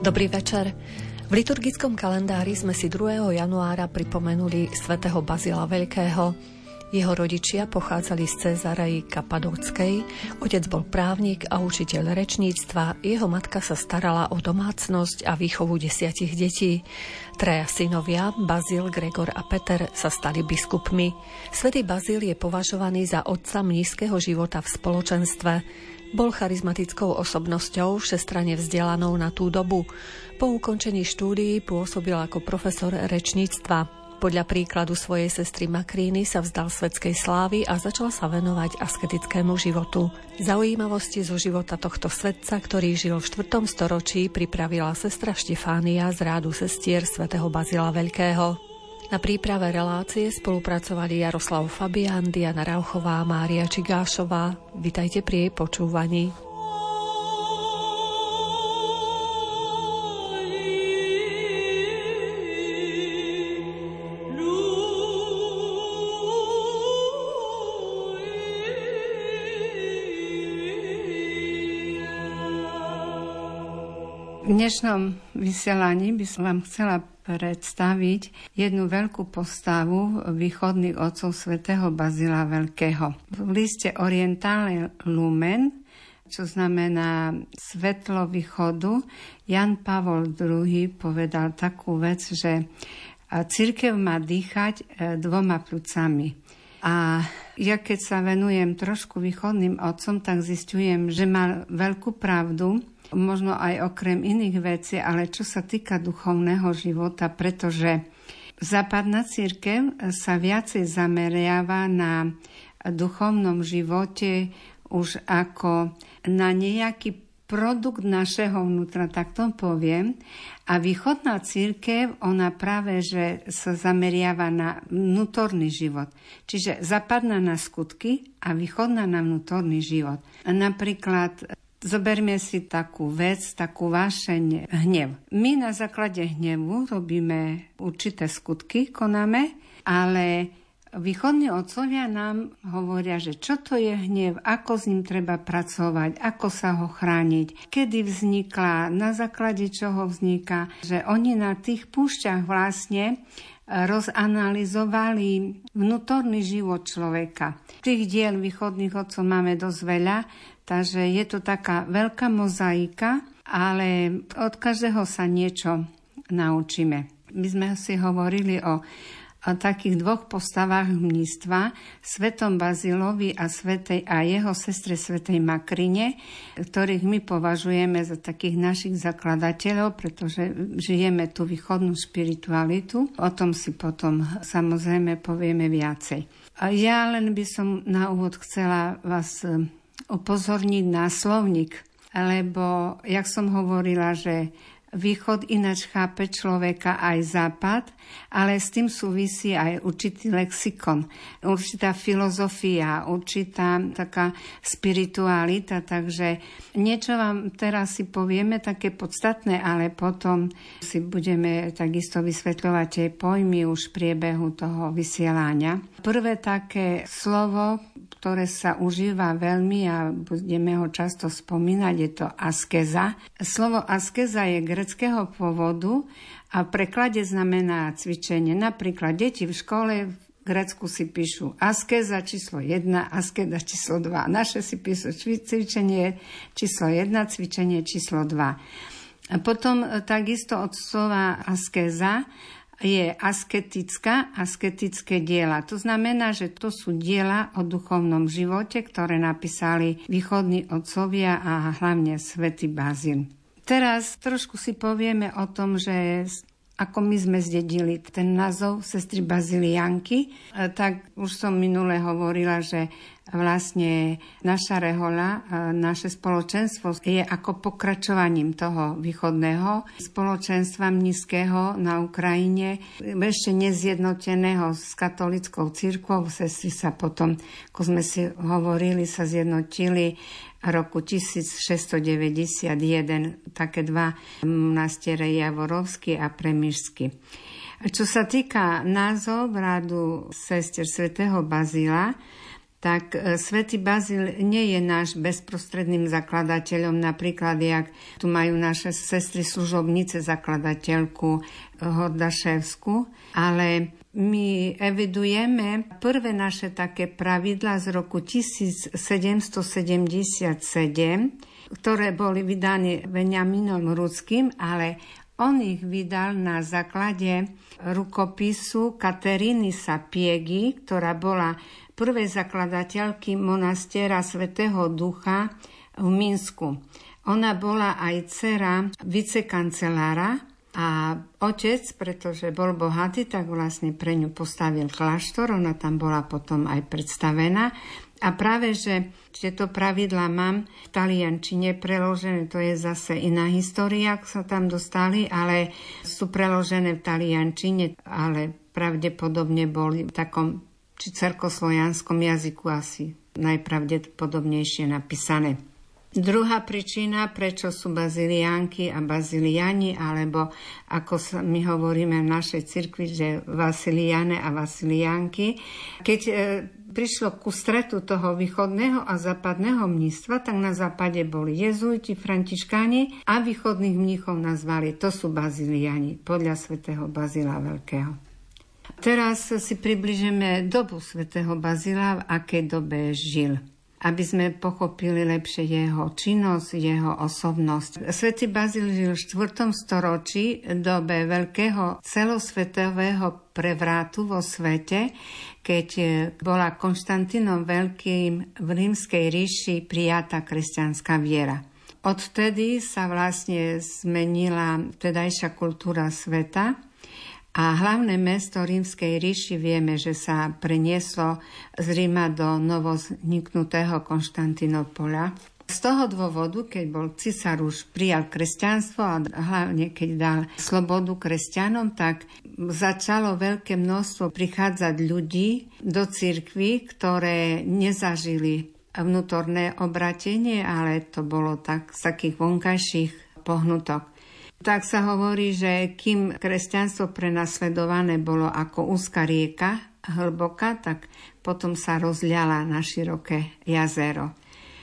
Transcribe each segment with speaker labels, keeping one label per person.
Speaker 1: Dobrý večer. V liturgickom kalendári sme si 2. januára pripomenuli svätého Bazila Veľkého. Jeho rodičia pochádzali z Cezareji Kapadockej, otec bol právnik a učiteľ rečníctva, jeho matka sa starala o domácnosť a výchovu desiatich detí. Traja synovia, Bazil, Gregor a Peter, sa stali biskupmi. Svetý Bazil je považovaný za otca mnízkeho života v spoločenstve. Bol charizmatickou osobnosťou, všestrane vzdelanou na tú dobu. Po ukončení štúdií pôsobil ako profesor rečníctva. Podľa príkladu svojej sestry Makríny sa vzdal svetskej slávy a začal sa venovať asketickému životu. Zaujímavosti zo života tohto svetca, ktorý žil v 4. storočí, pripravila sestra Štefánia z rádu sestier svätého Bazila Veľkého. Na príprave relácie spolupracovali Jaroslav Fabian, Diana Rauchová, Mária Čigášová. Vitajte pri jej počúvaní.
Speaker 2: Dnešnom vysielaní by som vám chcela predstaviť jednu veľkú postavu východných otcov svätého Bazila Veľkého. V liste Orientálne Lumen, čo znamená svetlo východu, Jan Pavol II povedal takú vec, že církev má dýchať e, dvoma plúcami. A ja keď sa venujem trošku východným otcom, tak zistujem, že má veľkú pravdu, možno aj okrem iných vecí, ale čo sa týka duchovného života, pretože západná církev sa viacej zameriava na duchovnom živote už ako na nejaký produkt našeho vnútra, tak to poviem. A východná církev, ona práve, že sa zameriava na vnútorný život. Čiže zapadná na skutky a východná na vnútorný život. Napríklad Zoberme si takú vec, takú vášeň hnev. My na základe hnevu robíme určité skutky, konáme, ale východní otcovia nám hovoria, že čo to je hnev, ako s ním treba pracovať, ako sa ho chrániť, kedy vznikla, na základe čoho vzniká, že oni na tých púšťach vlastne rozanalizovali vnútorný život človeka. Tých diel východných otcov máme dosť veľa, Takže je to taká veľká mozaika, ale od každého sa niečo naučíme. My sme si hovorili o, o takých dvoch postavách mnístva, svetom Bazilovi a, svetej, a jeho sestre svetej Makrine, ktorých my považujeme za takých našich zakladateľov, pretože žijeme tú východnú spiritualitu. O tom si potom samozrejme povieme viacej. Ja len by som na úvod chcela vás upozorniť na slovník, lebo, jak som hovorila, že Východ ináč chápe človeka aj západ, ale s tým súvisí aj určitý lexikon, určitá filozofia, určitá taká spiritualita. Takže niečo vám teraz si povieme také podstatné, ale potom si budeme takisto vysvetľovať tie pojmy už v priebehu toho vysielania. Prvé také slovo, ktoré sa užíva veľmi a budeme ho často spomínať, je to askeza. Slovo askeza je greckého pôvodu a v preklade znamená cvičenie. Napríklad deti v škole v Grécku si píšu askeza číslo 1, askeza číslo 2. Naše si píšu cvičenie číslo 1, cvičenie číslo 2. A potom takisto od slova askeza je asketická, asketické diela. To znamená, že to sú diela o duchovnom živote, ktoré napísali východní otcovia a hlavne svätý Bazil. Teraz trošku si povieme o tom, že ako my sme zdedili ten názov sestry Bazilianky, e, tak už som minule hovorila, že vlastne naša rehoľa, naše spoločenstvo je ako pokračovaním toho východného spoločenstva mnízkeho na Ukrajine, ešte nezjednoteného s katolickou církvou. Sestry sa potom, ako sme si hovorili, sa zjednotili roku 1691 také dva monastiere Javorovský a Premišský. Čo sa týka názov rádu sestier svätého Bazila, tak e, svätý Bazil nie je náš bezprostredným zakladateľom, napríklad jak tu majú naše sestry služobnice zakladateľku Hordaševsku, ale my evidujeme prvé naše také pravidla z roku 1777, ktoré boli vydané Veniaminom Rudským, ale on ich vydal na základe rukopisu Kateríny Sapiegi, ktorá bola prvej zakladateľky monastiera Svetého Ducha v Minsku. Ona bola aj dcera vicekancelára a otec, pretože bol bohatý, tak vlastne pre ňu postavil kláštor, ona tam bola potom aj predstavená. A práve, že tieto pravidla mám v taliančine preložené, to je zase iná história, ak sa tam dostali, ale sú preložené v taliančine, ale pravdepodobne boli v takom či cerkoslojanskom jazyku asi najpravdepodobnejšie napísané. Druhá príčina, prečo sú baziliánky a baziliani, alebo ako my hovoríme v našej cirkvi, že vasiliane a vasiliánky, keď e, prišlo ku stretu toho východného a západného mnístva, tak na západe boli jezuiti, františkáni a východných mníchov nazvali, to sú baziliani, podľa svätého Bazila Veľkého. Teraz si približíme dobu svätého Bazila, v akej dobe žil aby sme pochopili lepšie jeho činnosť, jeho osobnosť. Svetý Bazil žil v 4. storočí dobe veľkého celosvetového prevrátu vo svete, keď bola Konštantínom Veľkým v rímskej ríši prijatá kresťanská viera. Odtedy sa vlastne zmenila tedajšia kultúra sveta a hlavné mesto rímskej ríši vieme, že sa prenieslo z Ríma do novozniknutého Konštantinopola. Z toho dôvodu, keď bol cisár už prijal kresťanstvo a hlavne keď dal slobodu kresťanom, tak začalo veľké množstvo prichádzať ľudí do cirkvy, ktoré nezažili vnútorné obratenie, ale to bolo tak z takých vonkajších pohnutok. Tak sa hovorí, že kým kresťanstvo prenasledované bolo ako úzka rieka, hlboká, tak potom sa rozliala na široké jazero.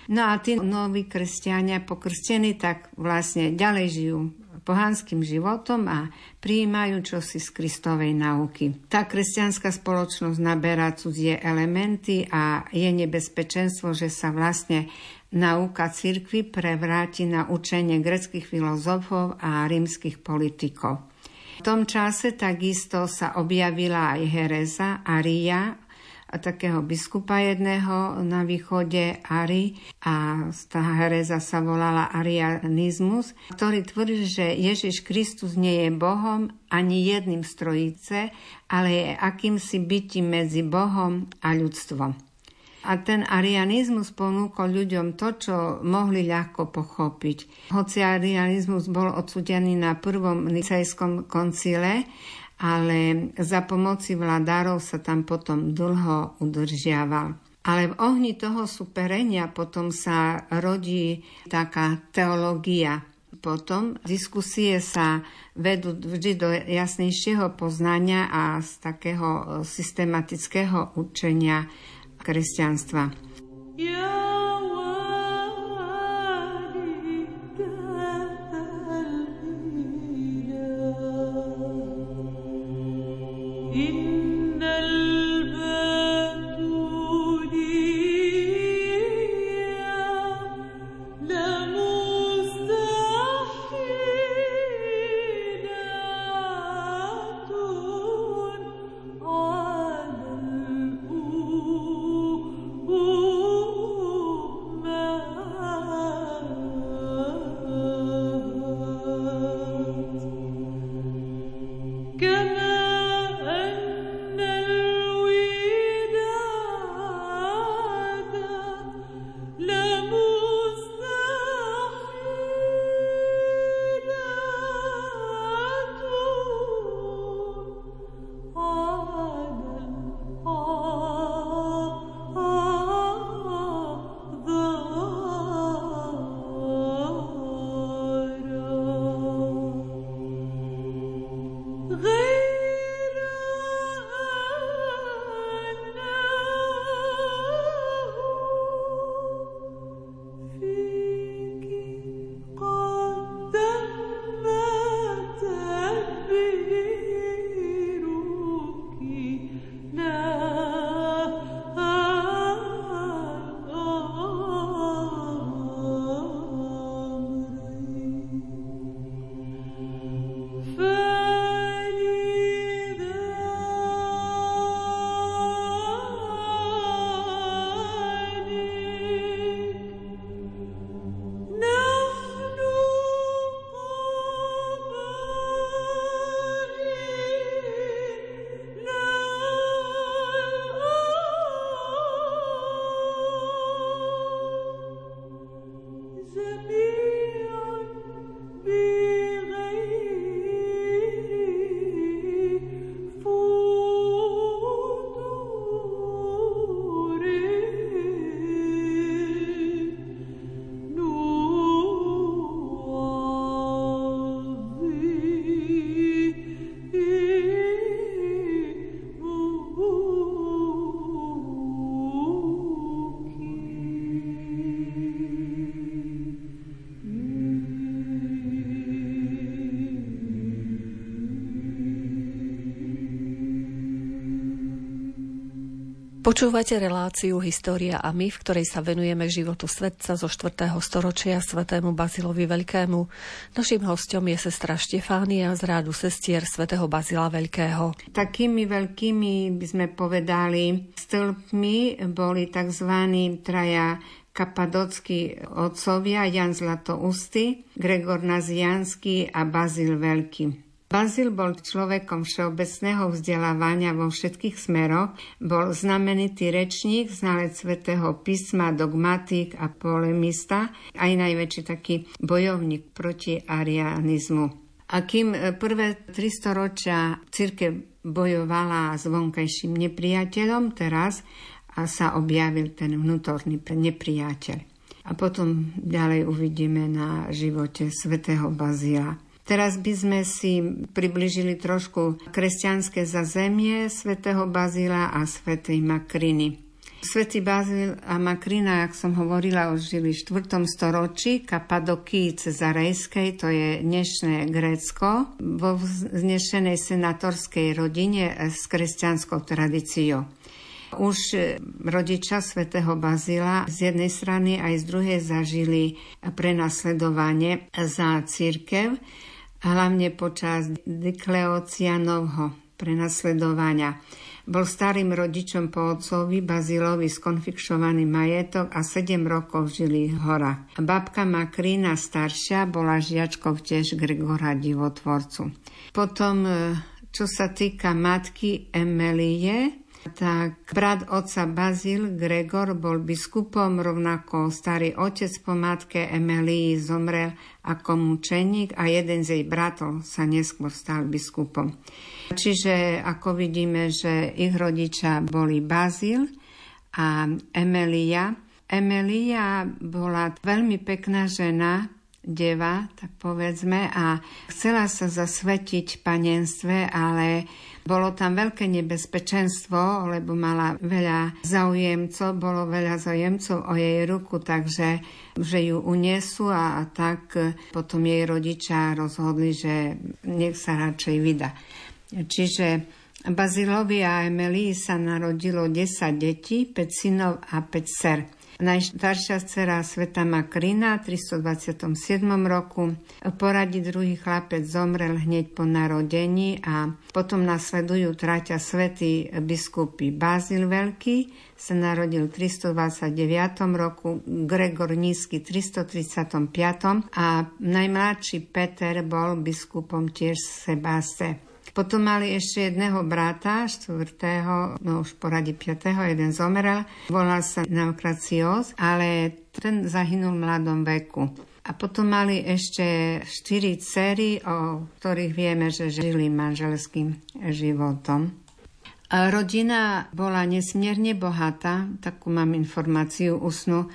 Speaker 2: No a tí noví kresťania pokrstení tak vlastne ďalej žijú pohanským životom a prijímajú čosi z Kristovej nauky. Tá kresťanská spoločnosť naberá cudzie elementy a je nebezpečenstvo, že sa vlastne nauka cirkvy prevráti na učenie greckých filozofov a rímskych politikov. V tom čase takisto sa objavila aj hereza Aria, takého biskupa jedného na východe Ari a tá hereza sa volala arianizmus, ktorý tvrdí, že Ježiš Kristus nie je Bohom ani jedným strojice, ale je akýmsi bytím medzi Bohom a ľudstvom. A ten arianizmus ponúkol ľuďom to, čo mohli ľahko pochopiť. Hoci arianizmus bol odsudený na prvom nicejskom koncile, ale za pomoci vladárov sa tam potom dlho udržiaval. Ale v ohni toho superenia potom sa rodí taká teológia. Potom diskusie sa vedú vždy do jasnejšieho poznania a z takého systematického učenia kresťanstva. Yeah.
Speaker 1: Počúvate reláciu História a my, v ktorej sa venujeme životu svetca zo 4. storočia svetému Bazilovi Veľkému. Naším hostom je sestra Štefánia z rádu sestier svätého Bazila Veľkého.
Speaker 2: Takými veľkými by sme povedali stĺpmi boli tzv. traja kapadockí otcovia Jan Zlatousty, Gregor Nazianský a Bazil Veľký. Bazil bol človekom všeobecného vzdelávania vo všetkých smeroch, bol znamenitý rečník, znalec svätého písma, dogmatik a polemista, aj najväčší taký bojovník proti arianizmu. A kým prvé 300 ročia církev bojovala s vonkajším nepriateľom, teraz a sa objavil ten vnútorný nepriateľ. A potom ďalej uvidíme na živote svätého Bazila. Teraz by sme si približili trošku kresťanské zazemie svätého Bazila a svätej Makriny. Svetý Bazil a Makrina, jak som hovorila, už žili v 4. storočí Kapadokii Cezarejskej, to je dnešné Grécko, vo vznešenej senatorskej rodine s kresťanskou tradíciou. Už rodičia svätého Bazila z jednej strany aj z druhej zažili prenasledovanie za církev hlavne počas Dikleocianovho prenasledovania. Bol starým rodičom po otcovi Bazilovi skonfikšovaný majetok a 7 rokov žili horách. Babka Makrina staršia bola žiačkou tiež Gregora Divotvorcu. Potom, e, čo sa týka matky Emelie, tak brat otca Bazil Gregor bol biskupom, rovnako starý otec po matke Emelii zomrel ako mučeník a jeden z jej bratov sa neskôr stal biskupom. Čiže ako vidíme, že ich rodičia boli Bazil a Emelia. Emelia bola veľmi pekná žena, deva, tak povedzme, a chcela sa zasvetiť panenstve, ale bolo tam veľké nebezpečenstvo, lebo mala veľa zaujemcov, bolo veľa zaujemcov o jej ruku, takže že ju unesú a, a tak potom jej rodičia rozhodli, že nech sa radšej vydá. Čiže Bazilovi a Emilii sa narodilo 10 detí, 5 synov a 5 ser. Najstaršia dcera Sveta Makrina v 327 roku. Poradí druhý chlapec zomrel hneď po narodení a potom nasledujú traťa svätý biskupy. Bazil Veľký sa narodil v 329 roku, Gregor Nízky v 335 a najmladší Peter bol biskupom tiež Sebaste. Potom mali ešte jedného brata, štvrtého, no už poradí piatého, jeden zomrel. Volal sa Naukracios, ale ten zahynul v mladom veku. A potom mali ešte štyri cery, o ktorých vieme, že žili manželským životom. A rodina bola nesmierne bohatá, takú mám informáciu usnú,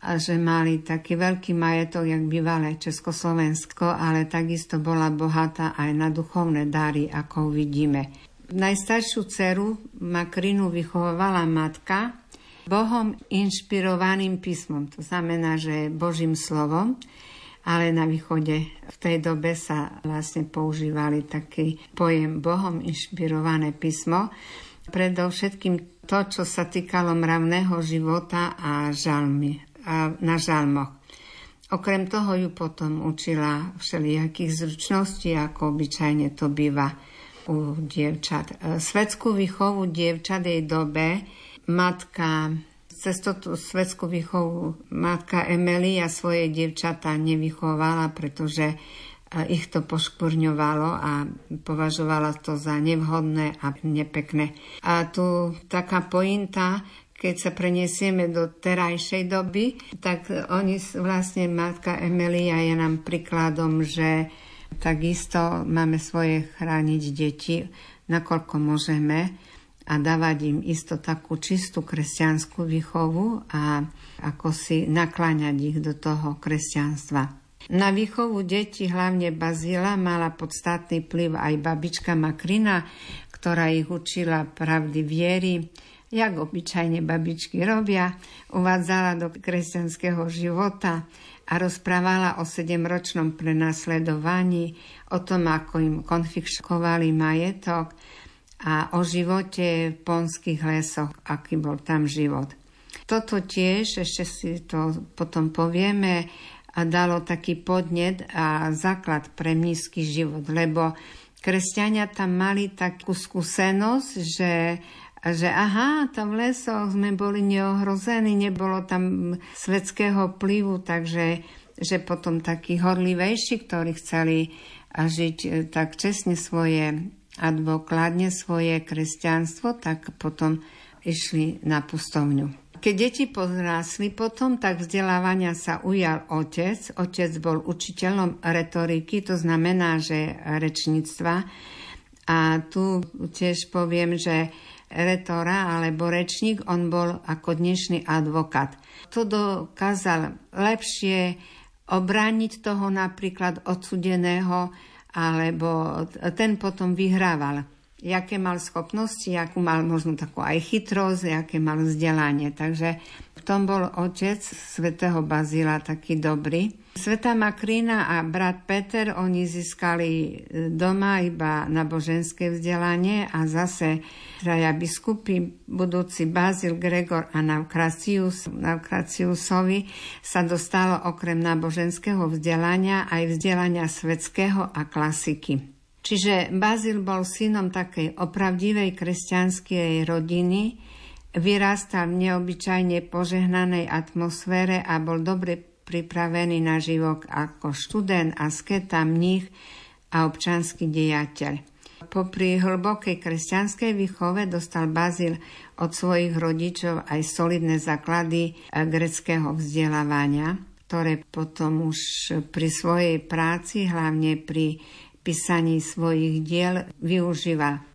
Speaker 2: a že mali taký veľký majetok, jak bývalé Československo, ale takisto bola bohatá aj na duchovné dary, ako vidíme. Najstaršiu dceru Makrinu vychovala matka Bohom inšpirovaným písmom, to znamená, že Božím slovom, ale na východe v tej dobe sa vlastne používali taký pojem Bohom inšpirované písmo, predovšetkým to, čo sa týkalo mravného života a žalmy, na žalmoch. Okrem toho ju potom učila všelijakých zručností, ako obyčajne to býva u dievčat. E, svetskú výchovu dievčat jej dobe matka cez tú svetskú výchovu matka Emilia svoje dievčatá nevychovala, pretože e, ich to poškvrňovalo a považovala to za nevhodné a nepekné. A tu taká pointa, keď sa preniesieme do terajšej doby, tak oni vlastne matka Emilia je nám príkladom, že takisto máme svoje chrániť deti, nakoľko môžeme a dávať im isto takú čistú kresťanskú výchovu a ako si nakláňať ich do toho kresťanstva. Na výchovu detí, hlavne Bazila, mala podstatný vplyv aj babička Makrina, ktorá ich učila pravdy viery, jak obyčajne babičky robia, uvádzala do kresťanského života a rozprávala o sedemročnom prenasledovaní, o tom, ako im konfiškovali majetok a o živote v ponských lesoch, aký bol tam život. Toto tiež, ešte si to potom povieme, a dalo taký podnet a základ pre mnízky život, lebo kresťania tam mali takú skúsenosť, že že aha, tam v lesoch sme boli neohrození, nebolo tam svetského plivu, takže že potom takí horlivejší, ktorí chceli žiť e, tak čestne svoje alebo kladne svoje kresťanstvo, tak potom išli na pustovňu. Keď deti pozrásli potom, tak vzdelávania sa ujal otec. Otec bol učiteľom retoriky, to znamená, že rečníctva. A tu tiež poviem, že retora alebo rečník, on bol ako dnešný advokát. To dokázal lepšie obrániť toho napríklad odsudeného, alebo ten potom vyhrával jaké mal schopnosti, akú mal možno takú aj chytrosť, aké mal vzdelanie. Takže v tom bol otec svätého Bazila taký dobrý. Sveta Makrína a brat Peter, oni získali e, doma iba náboženské vzdelanie a zase traja biskupy, budúci Bazil, Gregor a Navkracius, Navkraciusovi sa dostalo okrem náboženského vzdelania aj vzdelania svetského a klasiky. Čiže Bazil bol synom takej opravdivej kresťanskej rodiny, vyrastal v neobyčajne požehnanej atmosfére a bol dobre pripravený na život ako študent, asketa, mních a občanský dejateľ. Popri hlbokej kresťanskej výchove dostal Bazil od svojich rodičov aj solidné základy greckého vzdelávania, ktoré potom už pri svojej práci, hlavne pri písaní svojich diel využíva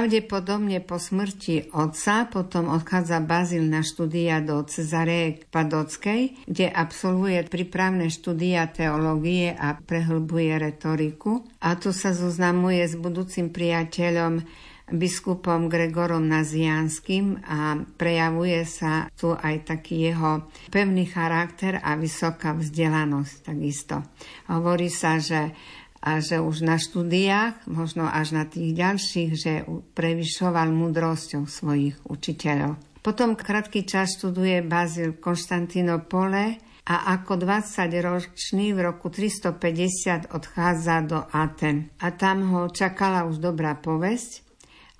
Speaker 2: Pravdepodobne po smrti otca potom odchádza Bazil na štúdia do Cezareje Padockej, kde absolvuje prípravné štúdia teológie a prehlbuje retoriku. A tu sa zoznamuje s budúcim priateľom biskupom Gregorom Nazianským a prejavuje sa tu aj taký jeho pevný charakter a vysoká vzdelanosť takisto. Hovorí sa, že a že už na štúdiách, možno až na tých ďalších, že prevyšoval múdrosťou svojich učiteľov. Potom krátky čas študuje Bazil Konštantinopole a ako 20-ročný v roku 350 odchádza do Aten. A tam ho čakala už dobrá povesť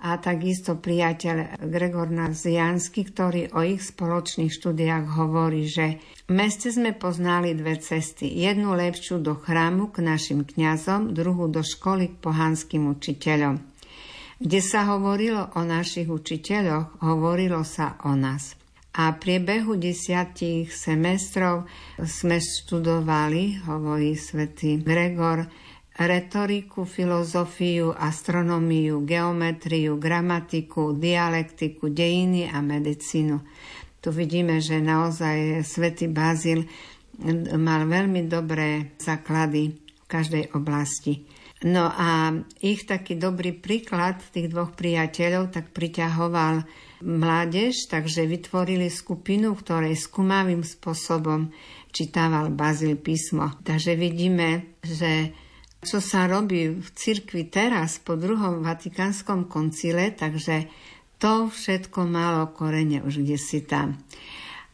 Speaker 2: a takisto priateľ Gregor Naziansky, ktorý o ich spoločných štúdiách hovorí, že v meste sme poznali dve cesty. Jednu lepšiu do chrámu k našim kňazom, druhú do školy k pohanským učiteľom. Kde sa hovorilo o našich učiteľoch, hovorilo sa o nás. A priebehu desiatich semestrov sme študovali, hovorí svätý Gregor, retoriku, filozofiu, astronomiu, geometriu, gramatiku, dialektiku, dejiny a medicínu. Tu vidíme, že naozaj svätý Bazil mal veľmi dobré základy v každej oblasti. No a ich taký dobrý príklad tých dvoch priateľov tak priťahoval mládež, takže vytvorili skupinu, ktorej skúmavým spôsobom čítával Bazil písmo. Takže vidíme, že čo sa robí v cirkvi teraz po druhom vatikánskom koncile, takže to všetko malo korene už kde si tam.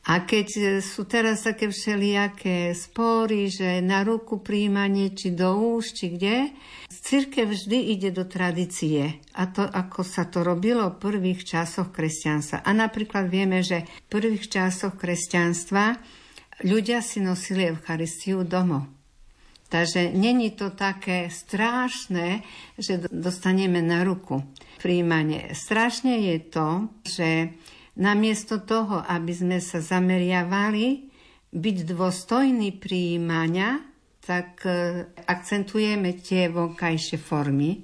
Speaker 2: A keď sú teraz také všelijaké spory, že na ruku príjmanie, či do úst, či kde, církev vždy ide do tradície. A to, ako sa to robilo v prvých časoch kresťanstva. A napríklad vieme, že v prvých časoch kresťanstva ľudia si nosili Eucharistiu domov. Takže není to také strašné, že dostaneme na ruku príjmanie. Strašne je to, že namiesto toho, aby sme sa zameriavali byť dôstojní príjmania, tak e, akcentujeme tie vonkajšie formy.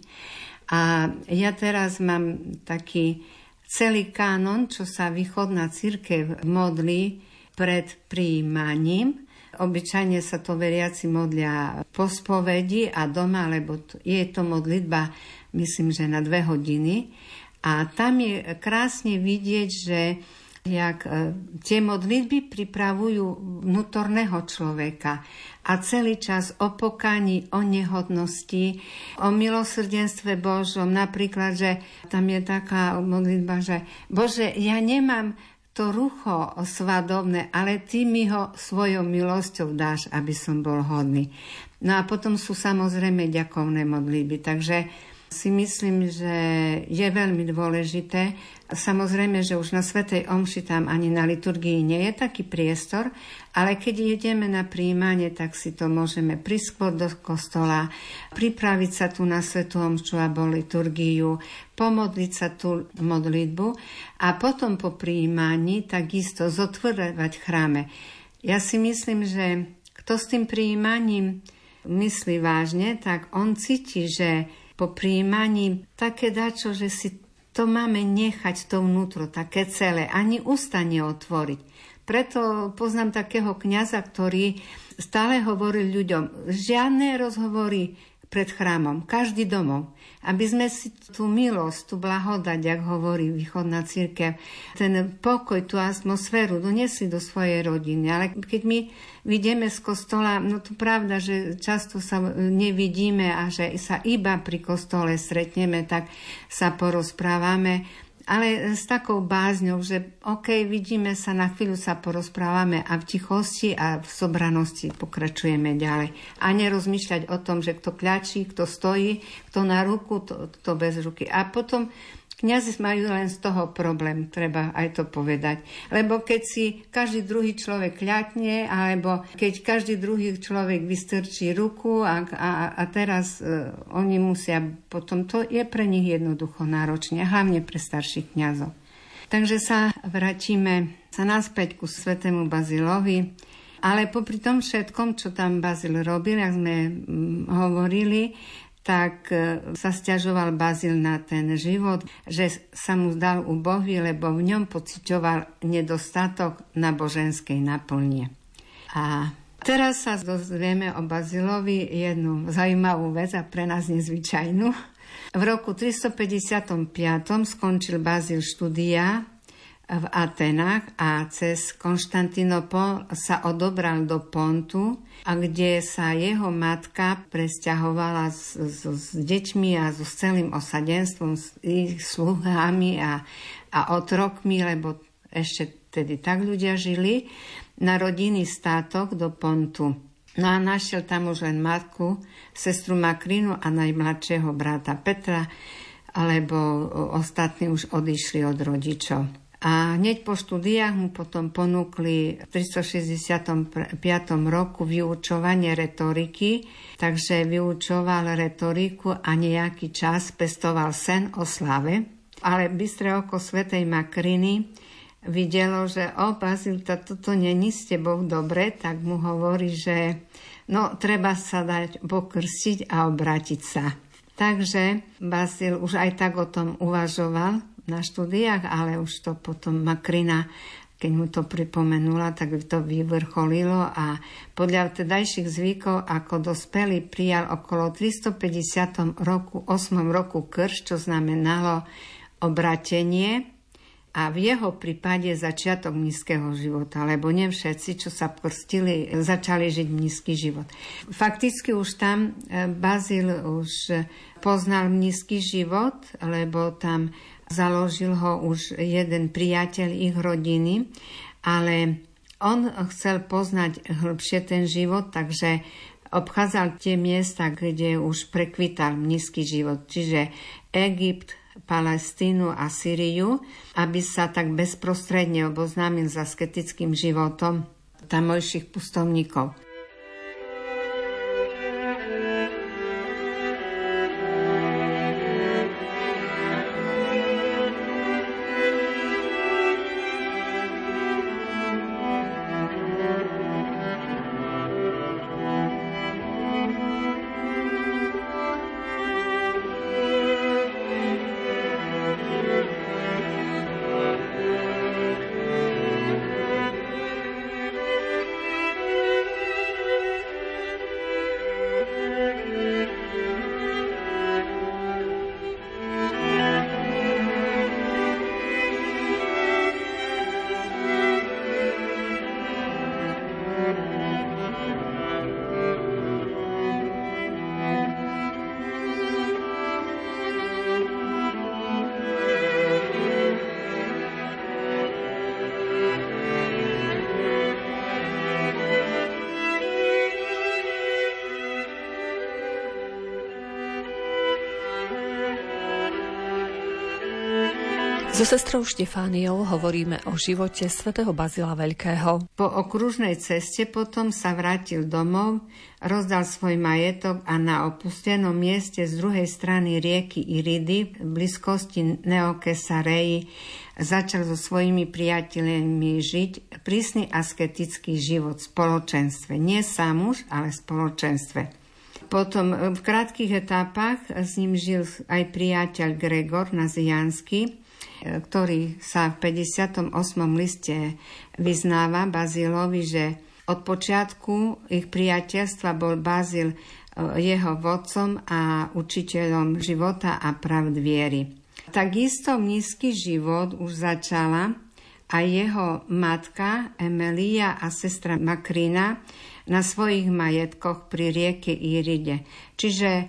Speaker 2: A ja teraz mám taký celý kánon, čo sa východná církev modlí pred príjmaním Obyčajne sa to veriaci modlia po spovedi a doma, lebo je to modlitba, myslím, že na dve hodiny. A tam je krásne vidieť, že jak e, tie modlitby pripravujú vnútorného človeka a celý čas o pokaní, o nehodnosti, o milosrdenstve Božom. Napríklad, že tam je taká modlitba, že Bože, ja nemám to rucho svadobné, ale ty mi ho svojou milosťou dáš, aby som bol hodný. No a potom sú samozrejme ďakovné modlíby, takže si myslím, že je veľmi dôležité. Samozrejme, že už na Svetej Omši tam ani na liturgii nie je taký priestor, ale keď ideme na príjmanie, tak si to môžeme priskôr do kostola, pripraviť sa tu na Svetú Omšu alebo liturgiu, pomodliť sa tú modlitbu a potom po príjmaní takisto zotvrdávať chráme. Ja si myslím, že kto s tým príjmaním myslí vážne, tak on cíti, že po príjmaní také dačo, že si to máme nechať to vnútro, také celé, ani ústa neotvoriť. Preto poznám takého kňaza, ktorý stále hovoril ľuďom, žiadne rozhovory pred chrámom, každý domov, aby sme si tú milosť, tú blahodať, jak hovorí východná církev, ten pokoj, tú atmosféru doniesli do svojej rodiny. Ale keď my vidíme z kostola, no to pravda, že často sa nevidíme a že sa iba pri kostole stretneme, tak sa porozprávame ale s takou bázňou, že OK, vidíme sa, na chvíľu sa porozprávame a v tichosti a v sobranosti pokračujeme ďalej. A nerozmýšľať o tom, že kto kľačí, kto stojí, kto na ruku, to, to bez ruky. A potom Kňazi majú len z toho problém, treba aj to povedať. Lebo keď si každý druhý človek kľatne, alebo keď každý druhý človek vystrčí ruku a, a, a teraz uh, oni musia potom, to je pre nich jednoducho náročne, hlavne pre starších kňazov. Takže sa vrátime sa naspäť ku svetému Bazilovi. Ale popri tom všetkom, čo tam Bazil robil, ak sme mm, hovorili, tak e, sa stiažoval Bazil na ten život, že sa mu zdal ubohý, lebo v ňom pocitoval nedostatok na boženskej naplnie. A teraz sa dozvieme o Bazilovi jednu zaujímavú vec a pre nás nezvyčajnú. V roku 355 skončil Bazil štúdia v Atenách a cez Konštantinopol sa odobral do Pontu, a kde sa jeho matka presťahovala s, s, s deťmi a so celým osadenstvom, s ich sluhami a, a otrokmi, lebo ešte tedy tak ľudia žili, na rodinný státok do Pontu. No a našiel tam už len matku, sestru Makrinu a najmladšieho brata Petra, alebo ostatní už odišli od rodičov. A hneď po štúdiách mu potom ponúkli v 365. roku vyučovanie retoriky, takže vyučoval retoriku a nejaký čas pestoval sen o slave. Ale bystré oko Svetej Makriny videlo, že o, Bazil, toto není s tebou dobre, tak mu hovorí, že no, treba sa dať pokrstiť a obrátiť sa. Takže Bazil už aj tak o tom uvažoval na štúdiách, ale už to potom Makrina keď mu to pripomenula, tak to vyvrcholilo a podľa vtedajších zvykov ako dospelý prijal okolo 350 roku, 8 roku krš, čo znamenalo obratenie a v jeho prípade začiatok nízkeho života, lebo nie všetci, čo sa prstili, začali žiť nízky život. Fakticky už tam e, Bazil už poznal nízky život, lebo tam Založil ho už jeden priateľ ich rodiny, ale on chcel poznať hĺbšie ten život, takže obchádzal tie miesta, kde už prekvital nízky život, čiže Egypt, Palestínu a Syriu, aby sa tak bezprostredne oboznámil s asketickým životom tamojších pustovníkov.
Speaker 1: So sestrou Štefániou hovoríme o živote svätého Bazila Veľkého.
Speaker 2: Po okružnej ceste potom sa vrátil domov, rozdal svoj majetok a na opustenom mieste z druhej strany rieky Iridy v blízkosti Neokesareji začal so svojimi priateľmi žiť prísny asketický život v spoločenstve. Nie sám už, ale v spoločenstve. Potom v krátkých etapách s ním žil aj priateľ Gregor Naziansky, ktorý sa v 58. liste vyznáva Bazilovi, že od počiatku ich priateľstva bol Bazil e, jeho vodcom a učiteľom života a pravd viery. Takisto nízky život už začala a jeho matka Emelia a sestra Makrina na svojich majetkoch pri rieke Iride. Čiže e,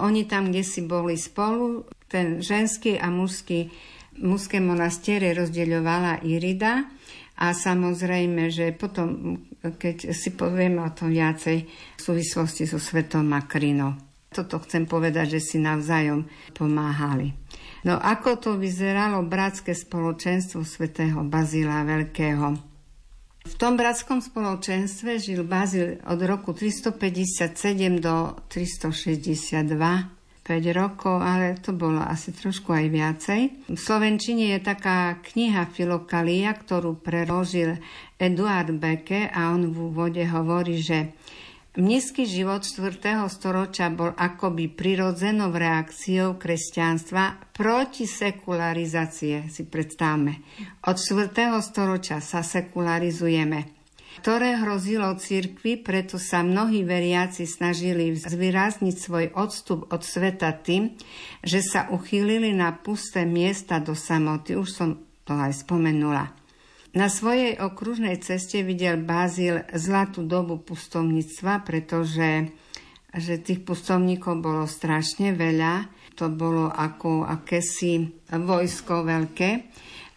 Speaker 2: oni tam, kde si boli spolu, ten ženský a mužský mužské monastere rozdeľovala Irida a samozrejme, že potom, keď si povieme o tom viacej v súvislosti so svetom Makrino. Toto chcem povedať, že si navzájom pomáhali. No ako to vyzeralo bratské spoločenstvo svätého Bazila Veľkého? V tom bratskom spoločenstve žil Bazil od roku 357 do 362 5 rokov, ale to bolo asi trošku aj viacej. V Slovenčine je taká kniha Filokalia, ktorú preložil Eduard Beke a on v úvode hovorí, že Mnízky život 4. storočia bol akoby prirodzenou reakciou kresťanstva proti sekularizácie, si predstavme. Od 4. storočia sa sekularizujeme ktoré hrozilo cirkvi, preto sa mnohí veriaci snažili zvýrazniť svoj odstup od sveta tým, že sa uchýlili na pusté miesta do samoty. Už som to aj spomenula. Na svojej okružnej ceste videl Bázil zlatú dobu pustovníctva, pretože že tých pustovníkov bolo strašne veľa. To bolo ako akési vojsko veľké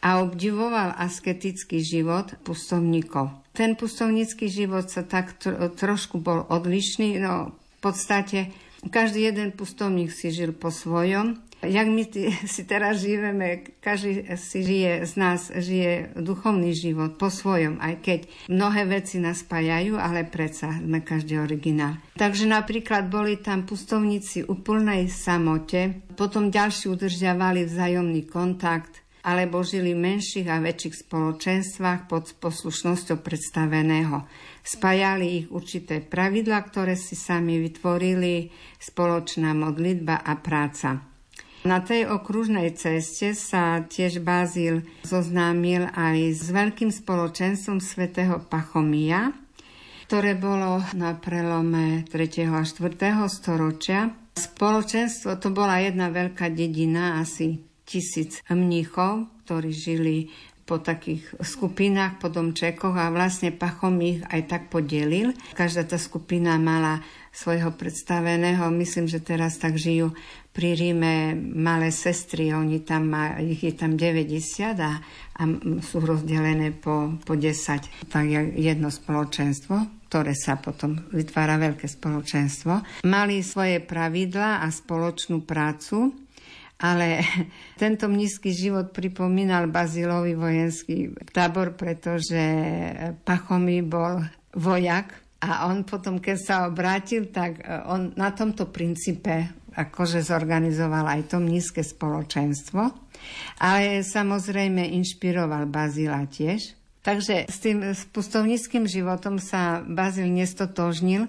Speaker 2: a obdivoval asketický život pustovníkov. Ten pustovnícky život sa tak trošku bol odlišný, no v podstate každý jeden pustovník si žil po svojom. Jak my si teraz žijeme, každý si žije z nás, žije duchovný život po svojom, aj keď mnohé veci nás spájajú, ale predsa sme každý originál. Takže napríklad boli tam pustovníci úplnej samote, potom ďalší udržiavali vzájomný kontakt, alebo žili v menších a väčších spoločenstvách pod poslušnosťou predstaveného. Spájali ich určité pravidla, ktoré si sami vytvorili, spoločná modlitba a práca. Na tej okružnej ceste sa tiež Bazil zoznámil aj s veľkým spoločenstvom svätého Pachomia, ktoré bolo na prelome 3. a 4. storočia. Spoločenstvo to bola jedna veľká dedina, asi tisíc mníchov, ktorí žili po takých skupinách, po domčekoch a vlastne Pachom ich aj tak podelil. Každá tá skupina mala svojho predstaveného. Myslím, že teraz tak žijú pri Ríme malé sestry, oni tam má, ich je tam 90 a, a sú rozdelené po, po 10. Tak je jedno spoločenstvo ktoré sa potom vytvára veľké spoločenstvo. Mali svoje pravidla a spoločnú prácu, ale tento mnízky život pripomínal Bazilovi vojenský tábor, pretože Pachomy bol vojak a on potom, keď sa obrátil, tak on na tomto princípe akože zorganizoval aj to nízke spoločenstvo, ale samozrejme inšpiroval Bazila tiež. Takže s tým pustovníckým životom sa Bazil nestotožnil,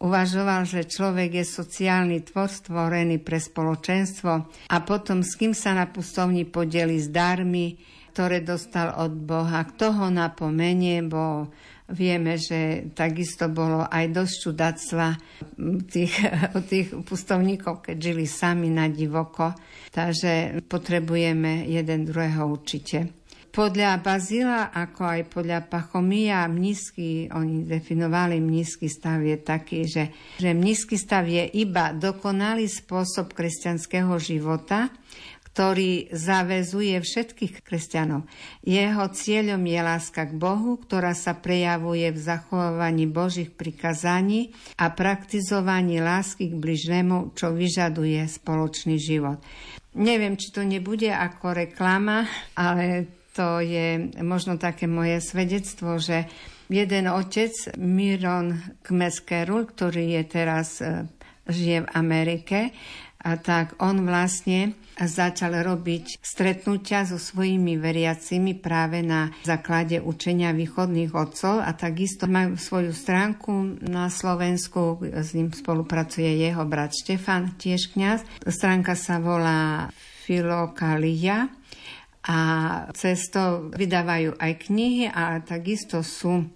Speaker 2: uvažoval, že človek je sociálny tvor stvorený pre spoločenstvo a potom s kým sa na pustovni podeli s darmi, ktoré dostal od Boha, kto ho napomenie, bo Vieme, že takisto bolo aj dosť čudactva tých, tých pustovníkov, keď žili sami na divoko. Takže potrebujeme jeden druhého určite. Podľa Bazila, ako aj podľa Pachomia, mnízky, oni definovali mnízky stav je taký, že, že mnízky stav je iba dokonalý spôsob kresťanského života, ktorý zavezuje všetkých kresťanov. Jeho cieľom je láska k Bohu, ktorá sa prejavuje v zachovávaní Božích prikazaní a praktizovaní lásky k bližnému, čo vyžaduje spoločný život. Neviem, či to nebude ako reklama, ale to je možno také moje svedectvo, že jeden otec, Miron Kmeskerul, ktorý je teraz e, žije v Amerike, a tak on vlastne začal robiť stretnutia so svojimi veriacimi práve na základe učenia východných otcov a takisto majú svoju stránku na Slovensku, s ním spolupracuje jeho brat Štefan, tiež kňaz. Stránka sa volá Filokalia a cez to vydávajú aj knihy a takisto sú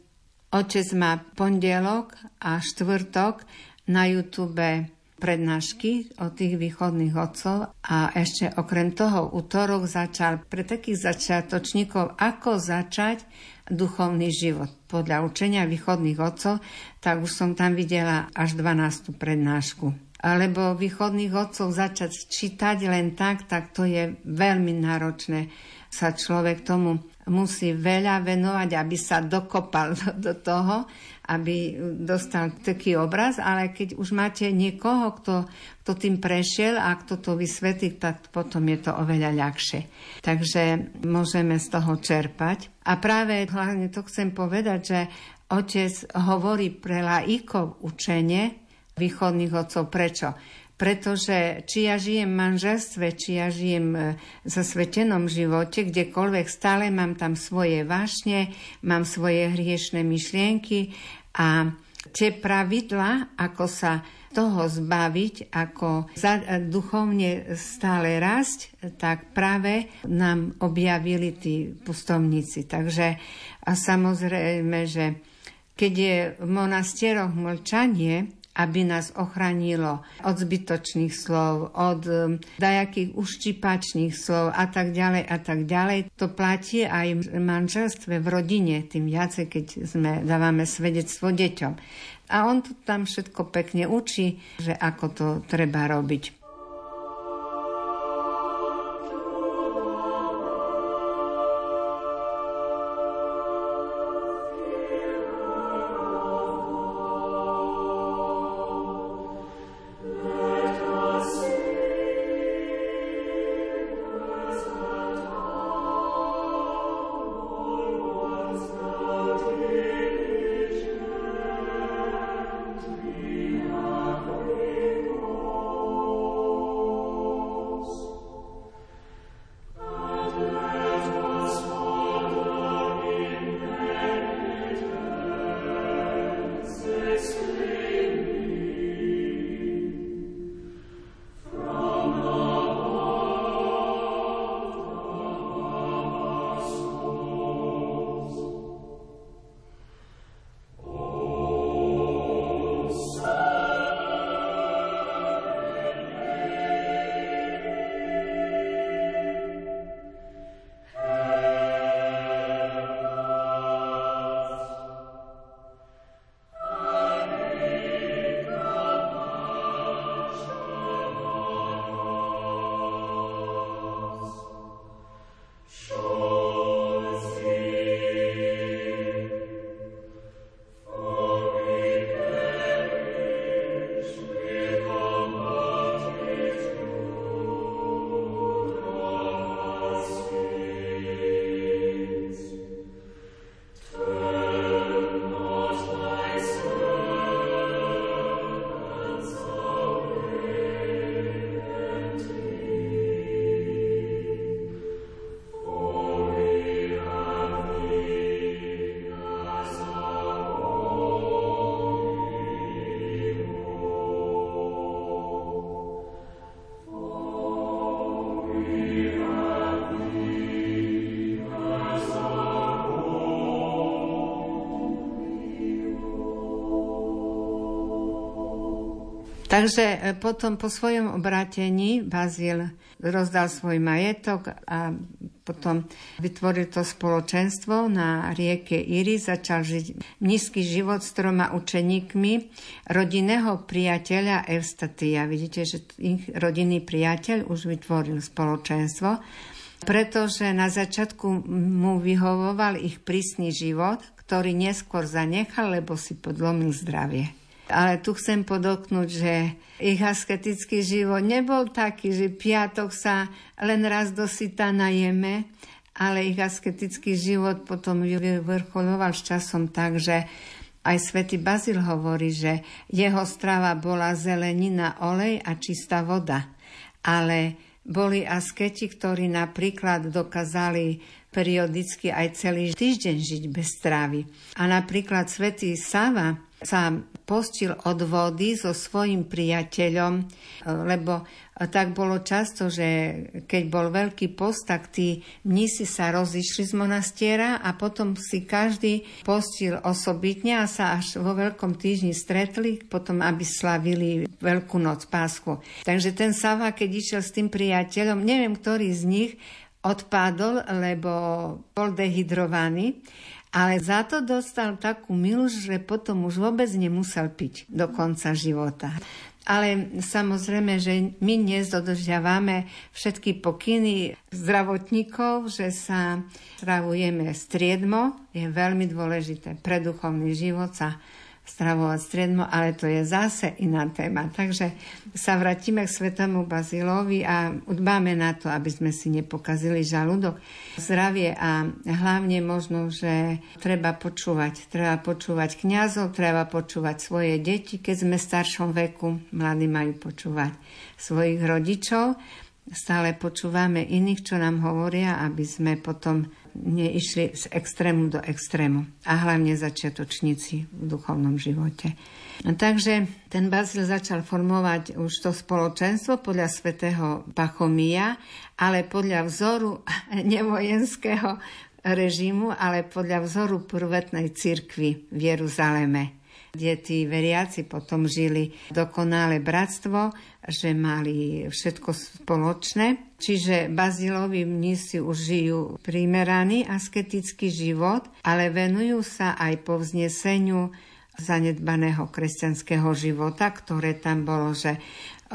Speaker 2: Otec má pondelok a štvrtok na YouTube prednášky o tých východných otcov a ešte okrem toho útorok začal pre takých začiatočníkov, ako začať duchovný život. Podľa učenia východných otcov, tak už som tam videla až 12. prednášku. Alebo východných otcov začať čítať len tak, tak to je veľmi náročné sa človek tomu musí veľa venovať, aby sa dokopal do toho, aby dostal taký obraz, ale keď už máte niekoho, kto, kto tým prešiel a kto to vysvetlí, tak potom je to oveľa ľahšie. Takže môžeme z toho čerpať. A práve hlavne to chcem povedať, že otec hovorí pre laikov učenie východných otcov. Prečo? pretože či ja žijem v manželstve, či ja žijem v e, zasvetenom živote, kdekoľvek stále mám tam svoje vášne, mám svoje hriešne myšlienky a tie pravidla, ako sa toho zbaviť, ako za, e, duchovne stále rásť, tak práve nám objavili tí pustovníci. Takže a samozrejme, že keď je v monastieroch mlčanie, aby nás ochránilo od zbytočných slov, od um, dajakých uštipačných slov a tak ďalej a tak ďalej. To platí aj v manželstve, v rodine, tým viacej, keď sme, dávame svedectvo deťom. A on to tam všetko pekne učí, že ako to treba robiť. Takže e, potom po svojom obrátení Bazil rozdal svoj majetok a potom vytvoril to spoločenstvo na rieke Iri, začal žiť nízky život s troma učeníkmi rodinného priateľa Evstatia. Vidíte, že ich rodinný priateľ už vytvoril spoločenstvo, pretože na začiatku mu vyhovoval ich prísny život, ktorý neskôr zanechal, lebo si podlomil zdravie. Ale tu chcem podoknúť, že ich asketický život nebol taký, že piatok sa len raz dosyta najeme, ale ich asketický život potom vyvrcholoval s časom tak, že aj svätý Bazil hovorí, že jeho strava bola zelenina, olej a čistá voda. Ale boli asketi, ktorí napríklad dokázali periodicky aj celý týždeň žiť bez strávy. A napríklad svätý Sava sa postil od vody so svojim priateľom, e, lebo tak bolo často, že keď bol veľký post, tak tí mnisi sa rozišli z monastiera a potom si každý postil osobitne a sa až vo veľkom týždni stretli, potom aby slavili Veľkú noc, Pásku. Takže ten Sava, keď išiel s tým priateľom, neviem, ktorý z nich odpadol, lebo bol dehydrovaný ale za to dostal takú milosť, že potom už vôbec nemusel piť do konca života. Ale samozrejme, že my dnes dodržiavame všetky pokyny zdravotníkov, že sa stravujeme striedmo, je veľmi dôležité pre duchovný život sa stravovať striedmo, ale to je zase iná téma. Takže sa vrátime k svetomu Bazilovi a dbáme na to, aby sme si nepokazili žalúdok, zdravie a hlavne možno, že treba počúvať. Treba počúvať kňazov, treba počúvať svoje deti, keď sme v staršom veku. Mladí majú počúvať svojich rodičov. Stále počúvame iných, čo nám hovoria, aby sme potom neišli z extrému do extrému. A hlavne začiatočníci v duchovnom živote. Takže ten Bazil začal formovať už to spoločenstvo podľa svätého Pachomia, ale podľa vzoru nevojenského režimu, ale podľa vzoru prvetnej cirkvi v Jeruzaleme kde tí veriaci potom žili dokonale bratstvo, že mali všetko spoločné. Čiže bazilovi mnísi už žijú primeraný asketický život, ale venujú sa aj povzneseniu zanedbaného kresťanského života, ktoré tam bolo, že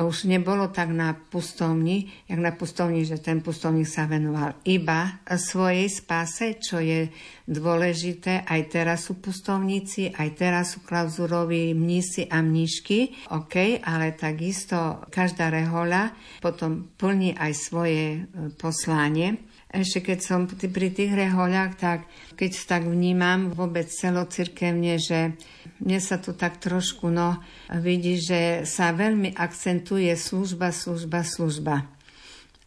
Speaker 2: už nebolo tak na pustovni, jak na pustovni, že ten pustovník sa venoval iba svojej spáse, čo je dôležité. Aj teraz sú pustovníci, aj teraz sú klauzuroví mnísi a mníšky, OK, ale takisto každá rehoľa potom plní aj svoje e, poslanie ešte keď som pri tých rehoľách, tak keď tak vnímam vôbec celocirkevne, že mne sa tu tak trošku no, vidí, že sa veľmi akcentuje služba, služba, služba.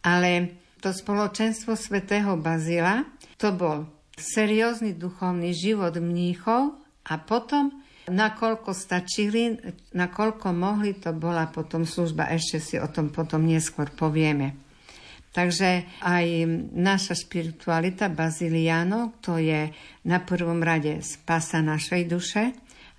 Speaker 2: Ale to spoločenstvo svätého Bazila, to bol seriózny duchovný život mníchov a potom nakoľko stačili, nakoľko mohli, to bola potom služba. Ešte si o tom potom neskôr povieme. Takže aj naša spiritualita Baziliano, to je na prvom rade spasa našej duše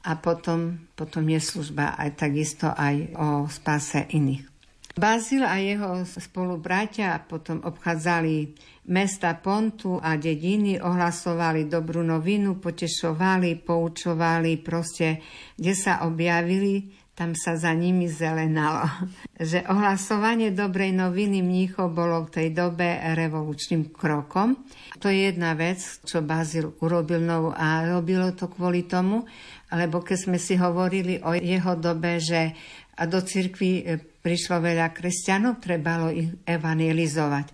Speaker 2: a potom, potom je služba aj takisto aj o spase iných. Bazil a jeho spolubratia potom obchádzali mesta Pontu a dediny, ohlasovali dobrú novinu, potešovali, poučovali, proste, kde sa objavili, tam sa za nimi zelenalo. Že ohlasovanie dobrej noviny mníchov bolo v tej dobe revolučným krokom. To je jedna vec, čo Bazil urobil novú a robilo to kvôli tomu, lebo keď sme si hovorili o jeho dobe, že do cirkvi e, prišlo veľa kresťanov, trebalo ich evangelizovať.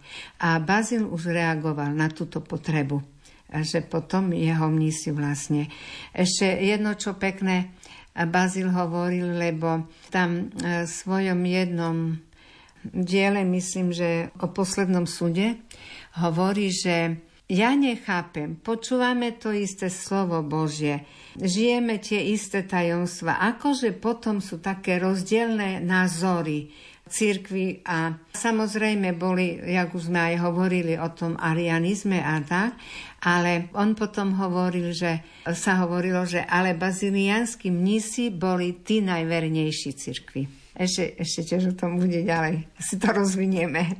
Speaker 2: A Bazil už reagoval na túto potrebu že potom jeho mnísi vlastne. Ešte jedno, čo pekné, Bazil hovoril, lebo tam v e, svojom jednom diele, myslím, že o poslednom súde, hovorí, že ja nechápem, počúvame to isté slovo Božie, žijeme tie isté tajomstva, akože potom sú také rozdielne názory církvy a samozrejme boli, jak už sme aj hovorili o tom arianizme a tak, ale on potom hovoril, že sa hovorilo, že ale bazilianskí mnisi boli tí najvernejší církvy. Ešte, ešte tiež o tom bude ďalej, si to rozvinieme.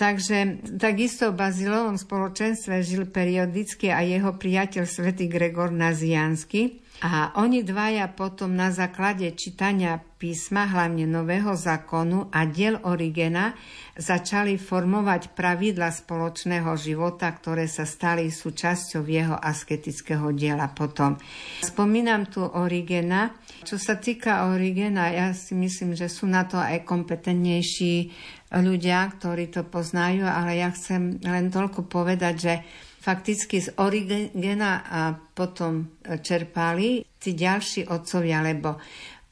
Speaker 2: Takže takisto v Bazilovom spoločenstve žil periodicky aj jeho priateľ svätý Gregor Naziansky, a oni dvaja potom na základe čítania písma, hlavne Nového zákonu a diel Origena, začali formovať pravidla spoločného života, ktoré sa stali súčasťou jeho asketického diela potom. Spomínam tu Origena. Čo sa týka Origena, ja si myslím, že sú na to aj kompetentnejší ľudia, ktorí to poznajú, ale ja chcem len toľko povedať, že fakticky z Origena a potom čerpali tí ďalší otcovia, lebo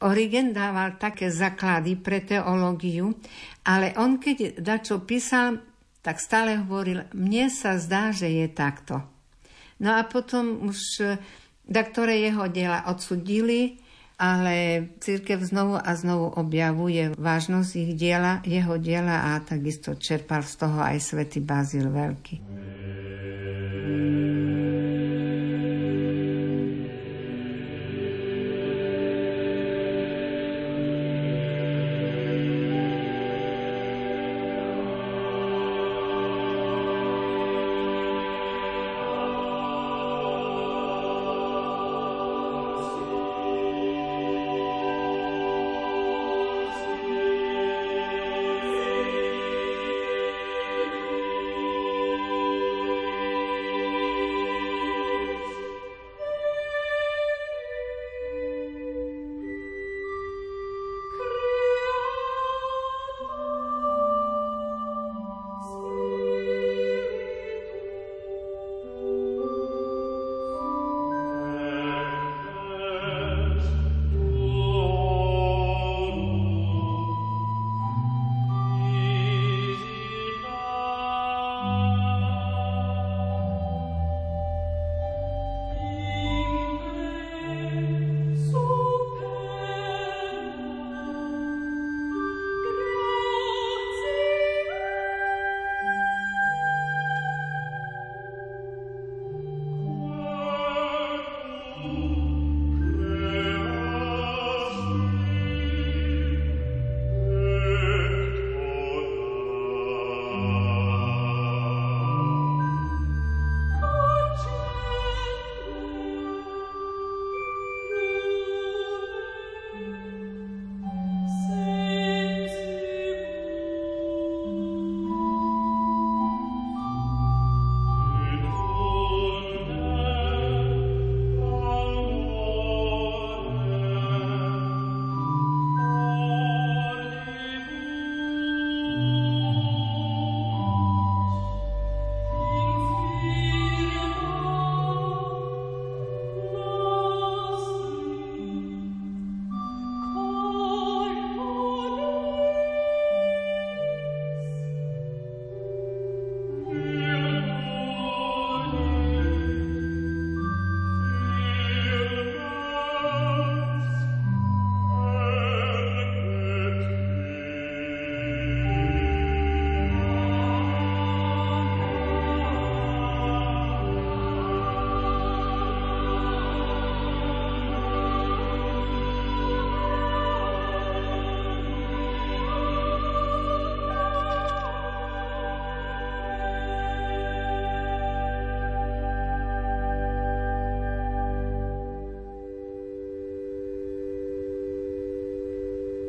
Speaker 2: Origen dával také základy pre teológiu, ale on keď dačo písal, tak stále hovoril, mne sa zdá, že je takto. No a potom už da ktoré jeho diela odsudili, ale církev znovu a znovu objavuje vážnosť ich diela, jeho diela a takisto čerpal z toho aj svätý Bazil Veľký.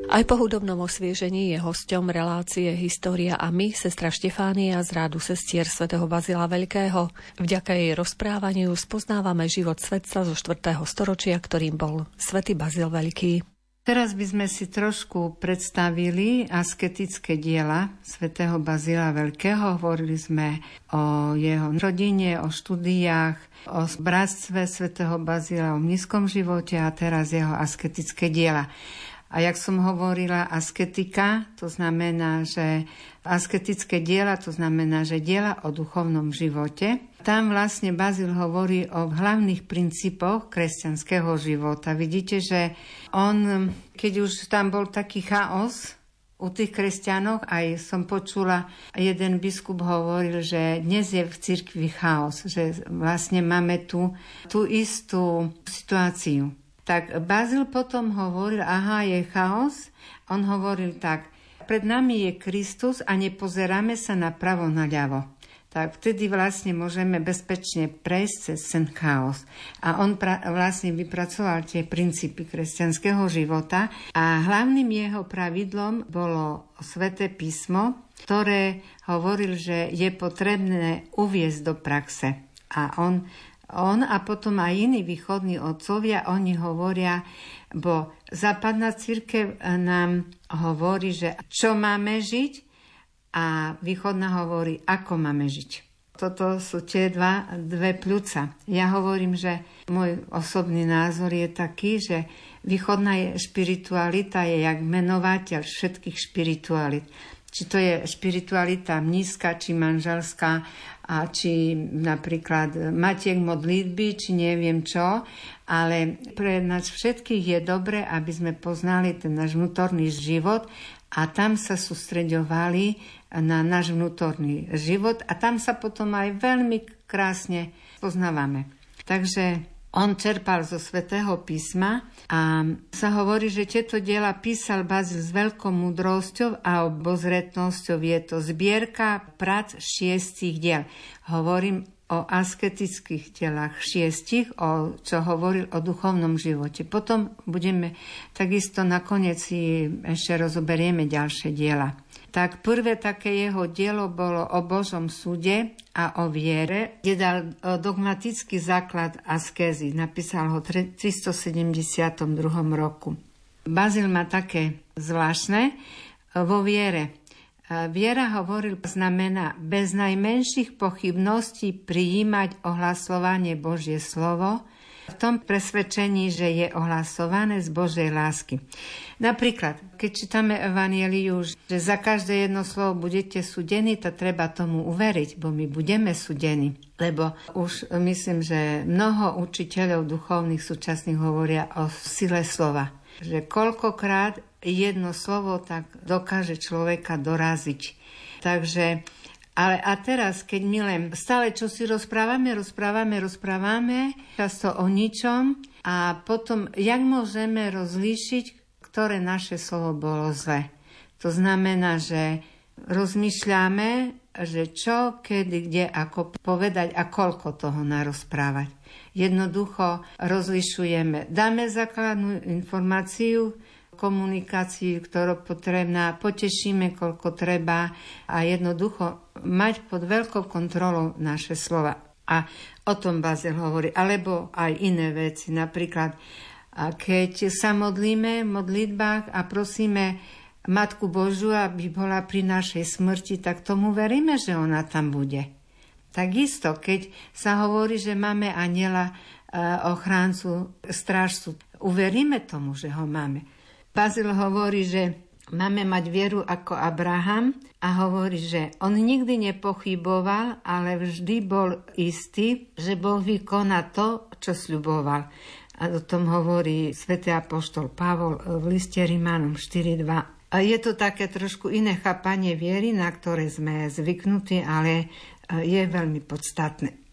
Speaker 1: Aj po hudobnom osviežení je hosťom relácie História a my, sestra Štefánia z rádu sestier svätého Bazila Veľkého. Vďaka jej rozprávaniu spoznávame život svetca zo 4. storočia, ktorým bol svätý Bazil Veľký.
Speaker 2: Teraz by sme si trošku predstavili asketické diela svätého Bazila Veľkého. Hovorili sme o jeho rodine, o štúdiách, o bratstve svätého Bazila, o nízkom živote a teraz jeho asketické diela. A jak som hovorila, asketika, to znamená, že asketické diela, to znamená, že diela o duchovnom živote. Tam vlastne Bazil hovorí o hlavných princípoch kresťanského života. Vidíte, že on, keď už tam bol taký chaos, u tých kresťanoch aj som počula, jeden biskup hovoril, že dnes je v cirkvi chaos, že vlastne máme tu tú istú situáciu tak Bazil potom hovoril, aha, je chaos, On hovoril tak, pred nami je Kristus a nepozeráme sa na pravo na ľavo tak vtedy vlastne môžeme bezpečne prejsť cez ten chaos. A on pra- vlastne vypracoval tie princípy kresťanského života a hlavným jeho pravidlom bolo sveté písmo, ktoré hovoril, že je potrebné uviezť do praxe. A on, on a potom aj iní východní otcovia, oni hovoria, bo západná církev nám hovorí, že čo máme žiť a východná hovorí, ako máme žiť. Toto sú tie dva, dve pľúca. Ja hovorím, že môj osobný názor je taký, že východná špiritualita je jak menovateľ všetkých špiritualit. Či to je špiritualita mnízka, či manželská, a či napríklad matiek modlitby, či neviem čo, ale pre nás všetkých je dobre, aby sme poznali ten náš vnútorný život a tam sa sústreďovali na náš vnútorný život a tam sa potom aj veľmi krásne poznávame. Takže on čerpal zo svätého písma a sa hovorí, že tieto diela písal Bazil s veľkou múdrosťou a obozretnosťou. Je to zbierka prac šiestich diel. Hovorím o asketických telách šiestich, o, čo hovoril o duchovnom živote. Potom budeme takisto nakoniec ešte rozoberieme ďalšie diela. Tak prvé také jeho dielo bolo o Božom súde a o viere, kde dal dogmatický základ askézy. Napísal ho v 372 roku. Bazil má také zvláštne vo viere Viera hovoril, znamená bez najmenších pochybností prijímať ohlasovanie Božie slovo, v tom presvedčení, že je ohlasované z Božej lásky. Napríklad, keď čítame Evangeliu, že za každé jedno slovo budete súdení, to treba tomu uveriť, bo my budeme súdení. Lebo už myslím, že mnoho učiteľov duchovných súčasných hovoria o sile slova. Že koľkokrát jedno slovo tak dokáže človeka doraziť. Takže, ale a teraz, keď my len stále čo si rozprávame, rozprávame, rozprávame, často o ničom a potom, jak môžeme rozlíšiť, ktoré naše slovo bolo zle. To znamená, že rozmýšľame, že čo, kedy, kde, ako povedať a koľko toho narozprávať. Jednoducho rozlišujeme. Dáme základnú informáciu, komunikácii, ktorá potrebná, potešíme, koľko treba a jednoducho mať pod veľkou kontrolou naše slova. A o tom Bazel hovorí. Alebo aj iné veci, napríklad keď sa modlíme v modlitbách a prosíme Matku Božu, aby bola pri našej smrti, tak tomu veríme, že ona tam bude. Takisto, keď sa hovorí, že máme aniela e, ochráncu, strážcu, uveríme tomu, že ho máme. Bazil hovorí, že máme mať vieru ako Abraham a hovorí, že on nikdy nepochyboval, ale vždy bol istý, že Boh vykoná to, čo sľuboval. A o tom hovorí svätý apoštol Pavol v liste Rimanom 4.2. A je to také trošku iné chápanie viery, na ktoré sme zvyknutí, ale je veľmi podstatné.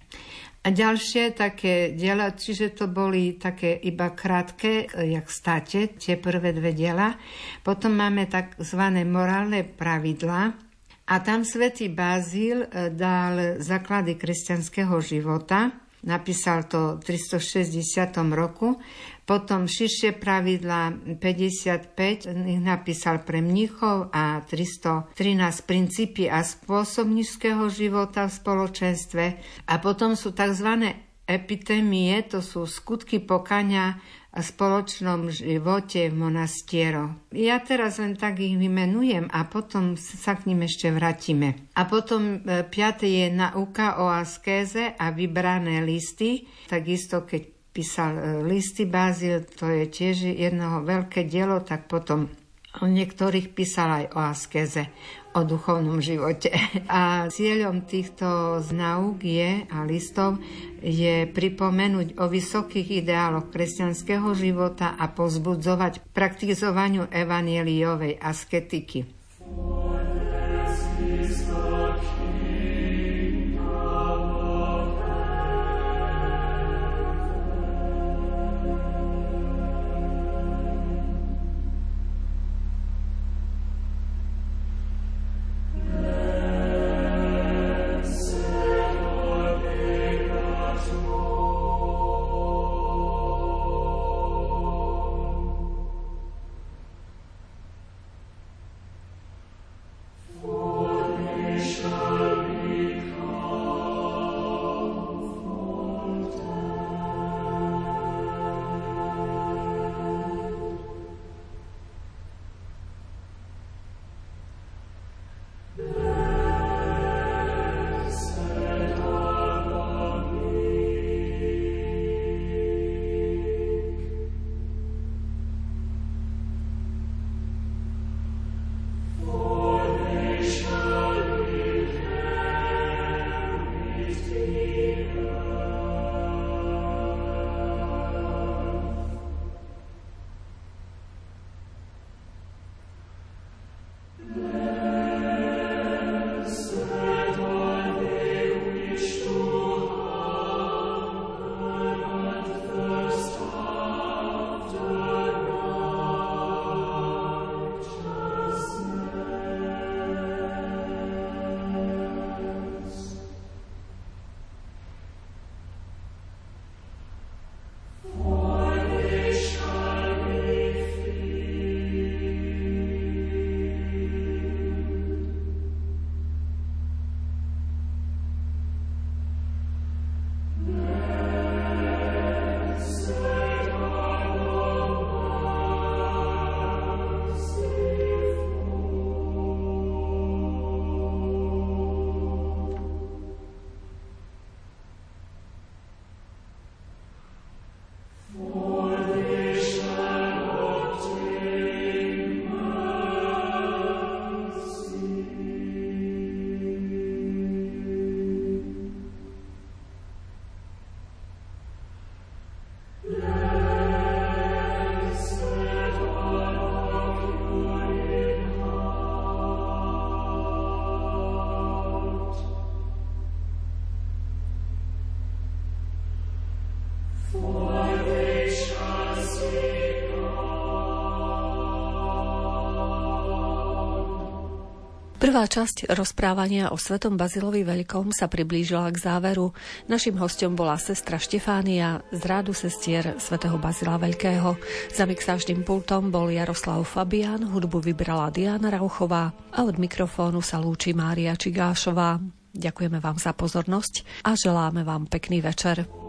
Speaker 2: A ďalšie také diela, čiže to boli také iba krátke, jak státe, tie prvé dve diela. Potom máme tzv. morálne pravidla, a tam svätý Bázil e, dal základy kresťanského života. Napísal to v 360 roku potom širšie pravidla 55 ich napísal pre mníchov a 313 princípy a spôsob mnižského života v spoločenstve. A potom sú tzv. epitémie, to sú skutky pokania a spoločnom živote v monastiero. Ja teraz len tak ich vymenujem a potom sa k ním ešte vrátime. A potom e, piate je nauka o askéze a vybrané listy. Takisto, keď písal e, listy Bázil, to je tiež jedno veľké dielo, tak potom o niektorých písal aj o askeze, o duchovnom živote. A cieľom týchto znauk je a listov je pripomenúť o vysokých ideáloch kresťanského života a pozbudzovať praktizovaniu evanieliovej asketiky.
Speaker 1: Prvá časť rozprávania o svetom Bazilovi Veľkom sa priblížila k záveru. Našim hostom bola sestra Štefánia z rádu sestier svätého Bazila Veľkého. Za mixážnym pultom bol Jaroslav Fabián, hudbu vybrala Diana Rauchová a od mikrofónu sa lúči Mária Čigášová. Ďakujeme vám za pozornosť a želáme vám pekný večer.